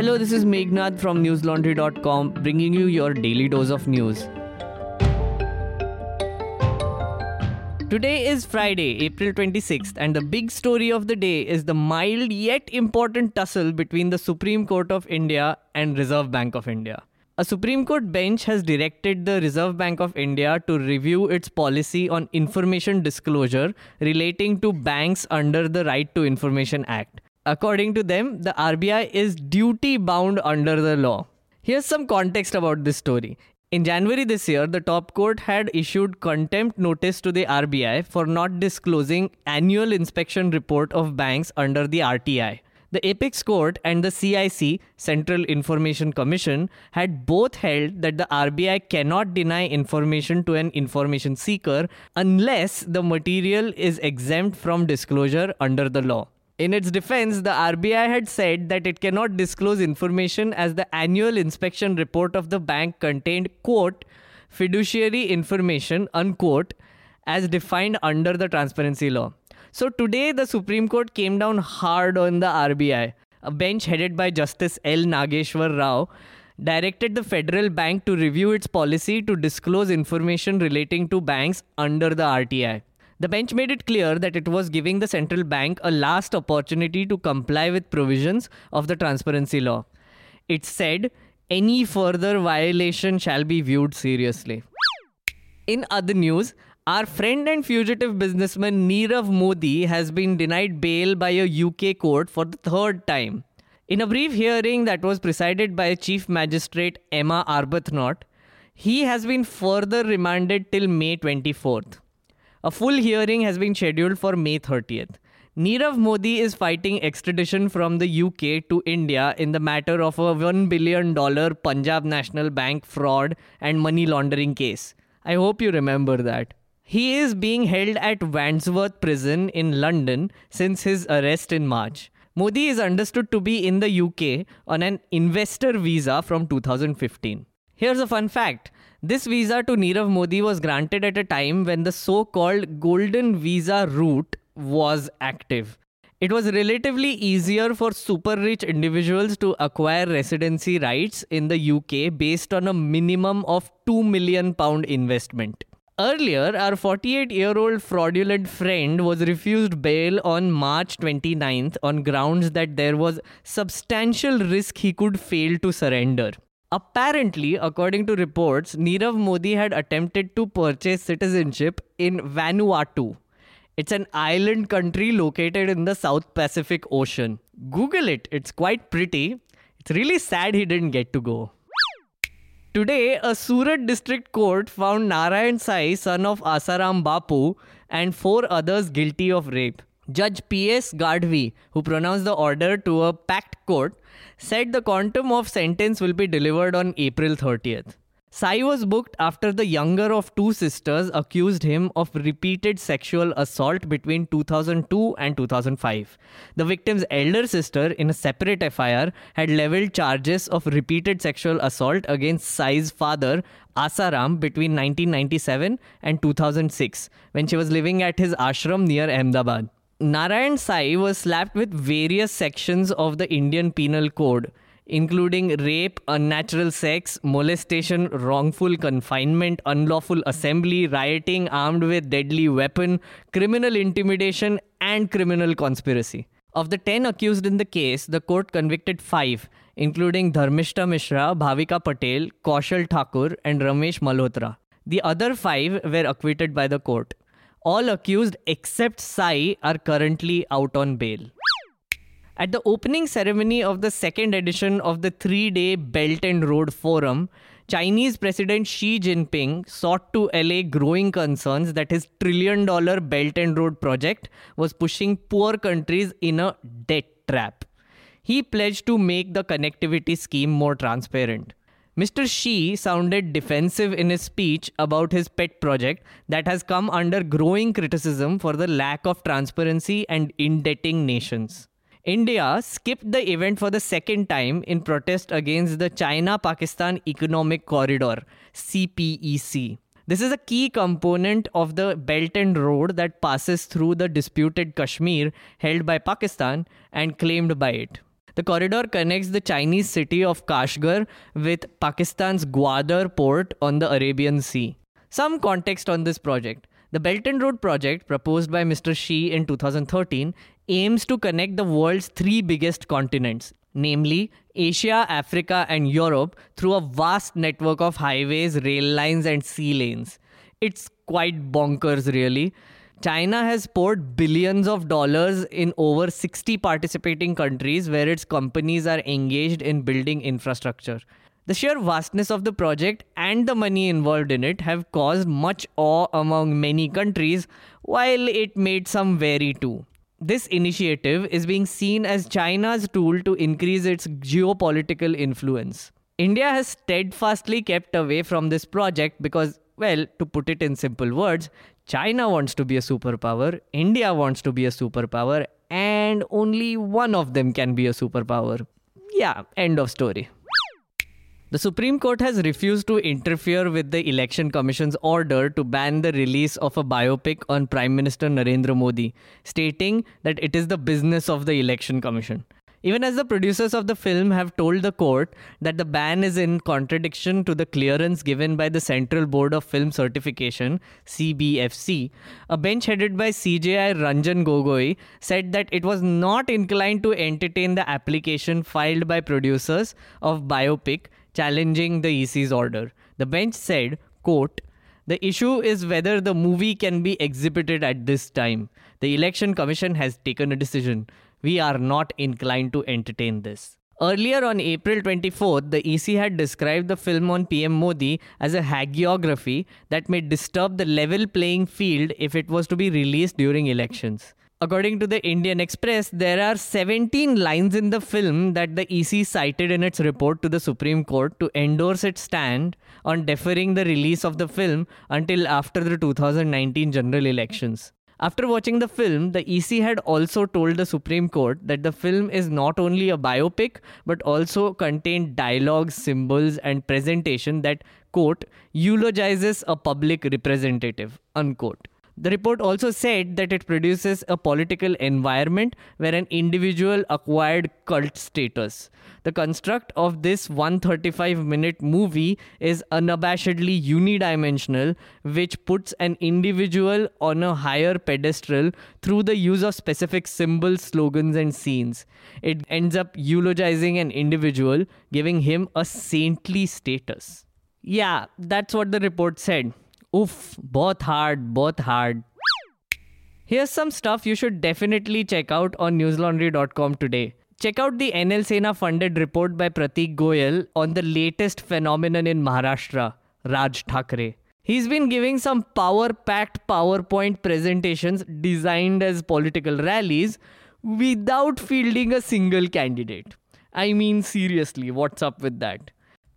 Hello, this is Meghnad from newslaundry.com bringing you your daily dose of news. Today is Friday, April 26th, and the big story of the day is the mild yet important tussle between the Supreme Court of India and Reserve Bank of India. A Supreme Court bench has directed the Reserve Bank of India to review its policy on information disclosure relating to banks under the Right to Information Act. According to them, the RBI is duty bound under the law. Here's some context about this story. In January this year, the top court had issued contempt notice to the RBI for not disclosing annual inspection report of banks under the RTI. The apex court and the CIC, Central Information Commission, had both held that the RBI cannot deny information to an information seeker unless the material is exempt from disclosure under the law. In its defense, the RBI had said that it cannot disclose information as the annual inspection report of the bank contained, quote, fiduciary information, unquote, as defined under the transparency law. So today, the Supreme Court came down hard on the RBI. A bench headed by Justice L. Nageshwar Rao directed the federal bank to review its policy to disclose information relating to banks under the RTI. The bench made it clear that it was giving the central bank a last opportunity to comply with provisions of the transparency law. It said any further violation shall be viewed seriously. In other news, our friend and fugitive businessman Nirav Modi has been denied bail by a UK court for the third time. In a brief hearing that was presided by Chief Magistrate Emma Arbuthnot, he has been further remanded till May 24th. A full hearing has been scheduled for May 30th. Nirav Modi is fighting extradition from the UK to India in the matter of a $1 billion Punjab National Bank fraud and money laundering case. I hope you remember that. He is being held at Wandsworth Prison in London since his arrest in March. Modi is understood to be in the UK on an investor visa from 2015. Here's a fun fact this visa to Nirav Modi was granted at a time when the so called Golden Visa route was active. It was relatively easier for super rich individuals to acquire residency rights in the UK based on a minimum of 2 million pound investment. Earlier, our 48 year old fraudulent friend was refused bail on March 29th on grounds that there was substantial risk he could fail to surrender. Apparently, according to reports, Nirav Modi had attempted to purchase citizenship in Vanuatu. It's an island country located in the South Pacific Ocean. Google it, it's quite pretty. It's really sad he didn't get to go. Today, a Surat district court found Narayan Sai, son of Asaram Bapu, and four others guilty of rape. Judge P.S. Gadhvi, who pronounced the order to a packed court, said the quantum of sentence will be delivered on April 30th. Sai was booked after the younger of two sisters accused him of repeated sexual assault between 2002 and 2005. The victim's elder sister, in a separate FIR, had leveled charges of repeated sexual assault against Sai's father, Asaram, between 1997 and 2006, when she was living at his ashram near Ahmedabad. Narayan Sai was slapped with various sections of the Indian Penal Code including rape, unnatural sex, molestation, wrongful confinement, unlawful assembly, rioting armed with deadly weapon, criminal intimidation, and criminal conspiracy. Of the 10 accused in the case, the court convicted 5, including Dharmishta Mishra, Bhavika Patel, Kaushal Thakur, and Ramesh Malhotra. The other 5 were acquitted by the court. All accused except Sai are currently out on bail. At the opening ceremony of the second edition of the three day Belt and Road Forum, Chinese President Xi Jinping sought to allay growing concerns that his trillion dollar Belt and Road project was pushing poor countries in a debt trap. He pledged to make the connectivity scheme more transparent. Mr. Xi sounded defensive in his speech about his pet project that has come under growing criticism for the lack of transparency and indebting nations. India skipped the event for the second time in protest against the China Pakistan Economic Corridor, CPEC. This is a key component of the Belt and Road that passes through the disputed Kashmir held by Pakistan and claimed by it. The corridor connects the Chinese city of Kashgar with Pakistan's Gwadar port on the Arabian Sea. Some context on this project. The Belt and Road project, proposed by Mr. Xi in 2013, aims to connect the world's three biggest continents, namely Asia, Africa, and Europe, through a vast network of highways, rail lines, and sea lanes. It's quite bonkers, really. China has poured billions of dollars in over 60 participating countries where its companies are engaged in building infrastructure. The sheer vastness of the project and the money involved in it have caused much awe among many countries, while it made some wary too. This initiative is being seen as China's tool to increase its geopolitical influence. India has steadfastly kept away from this project because, well, to put it in simple words, China wants to be a superpower, India wants to be a superpower, and only one of them can be a superpower. Yeah, end of story. The Supreme Court has refused to interfere with the Election Commission's order to ban the release of a biopic on Prime Minister Narendra Modi, stating that it is the business of the Election Commission. Even as the producers of the film have told the court that the ban is in contradiction to the clearance given by the Central Board of Film Certification, CBFC, a bench headed by CJI Ranjan Gogoi said that it was not inclined to entertain the application filed by producers of biopic challenging the EC's order. The bench said, quote, the issue is whether the movie can be exhibited at this time. The Election Commission has taken a decision we are not inclined to entertain this. Earlier on April 24th, the EC had described the film on PM Modi as a hagiography that may disturb the level playing field if it was to be released during elections. According to the Indian Express, there are 17 lines in the film that the EC cited in its report to the Supreme Court to endorse its stand on deferring the release of the film until after the 2019 general elections. After watching the film, the EC had also told the Supreme Court that the film is not only a biopic but also contained dialogues, symbols, and presentation that, quote, eulogizes a public representative, unquote. The report also said that it produces a political environment where an individual acquired cult status. The construct of this 135 minute movie is unabashedly unidimensional, which puts an individual on a higher pedestal through the use of specific symbols, slogans, and scenes. It ends up eulogizing an individual, giving him a saintly status. Yeah, that's what the report said. Oof, both hard, both hard. Here's some stuff you should definitely check out on newslaundry.com today. Check out the NL Sena funded report by Pratik Goyal on the latest phenomenon in Maharashtra, Raj Thackeray. He's been giving some power packed PowerPoint presentations designed as political rallies without fielding a single candidate. I mean, seriously, what's up with that?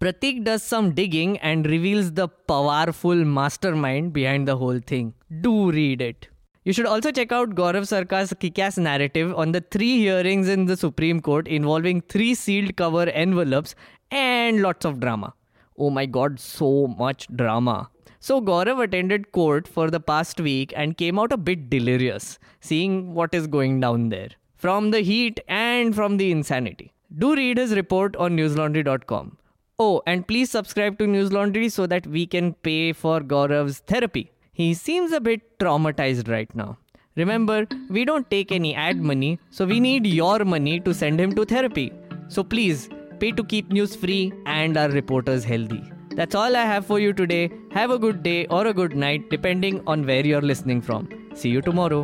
Pratik does some digging and reveals the powerful mastermind behind the whole thing. Do read it. You should also check out Gaurav Sarkar's kick-ass narrative on the three hearings in the Supreme Court involving three sealed cover envelopes and lots of drama. Oh my god, so much drama. So Gaurav attended court for the past week and came out a bit delirious, seeing what is going down there. From the heat and from the insanity. Do read his report on newslaundry.com. Oh, and please subscribe to News Laundry so that we can pay for Gaurav's therapy. He seems a bit traumatized right now. Remember, we don't take any ad money, so we need your money to send him to therapy. So please, pay to keep news free and our reporters healthy. That's all I have for you today. Have a good day or a good night, depending on where you're listening from. See you tomorrow.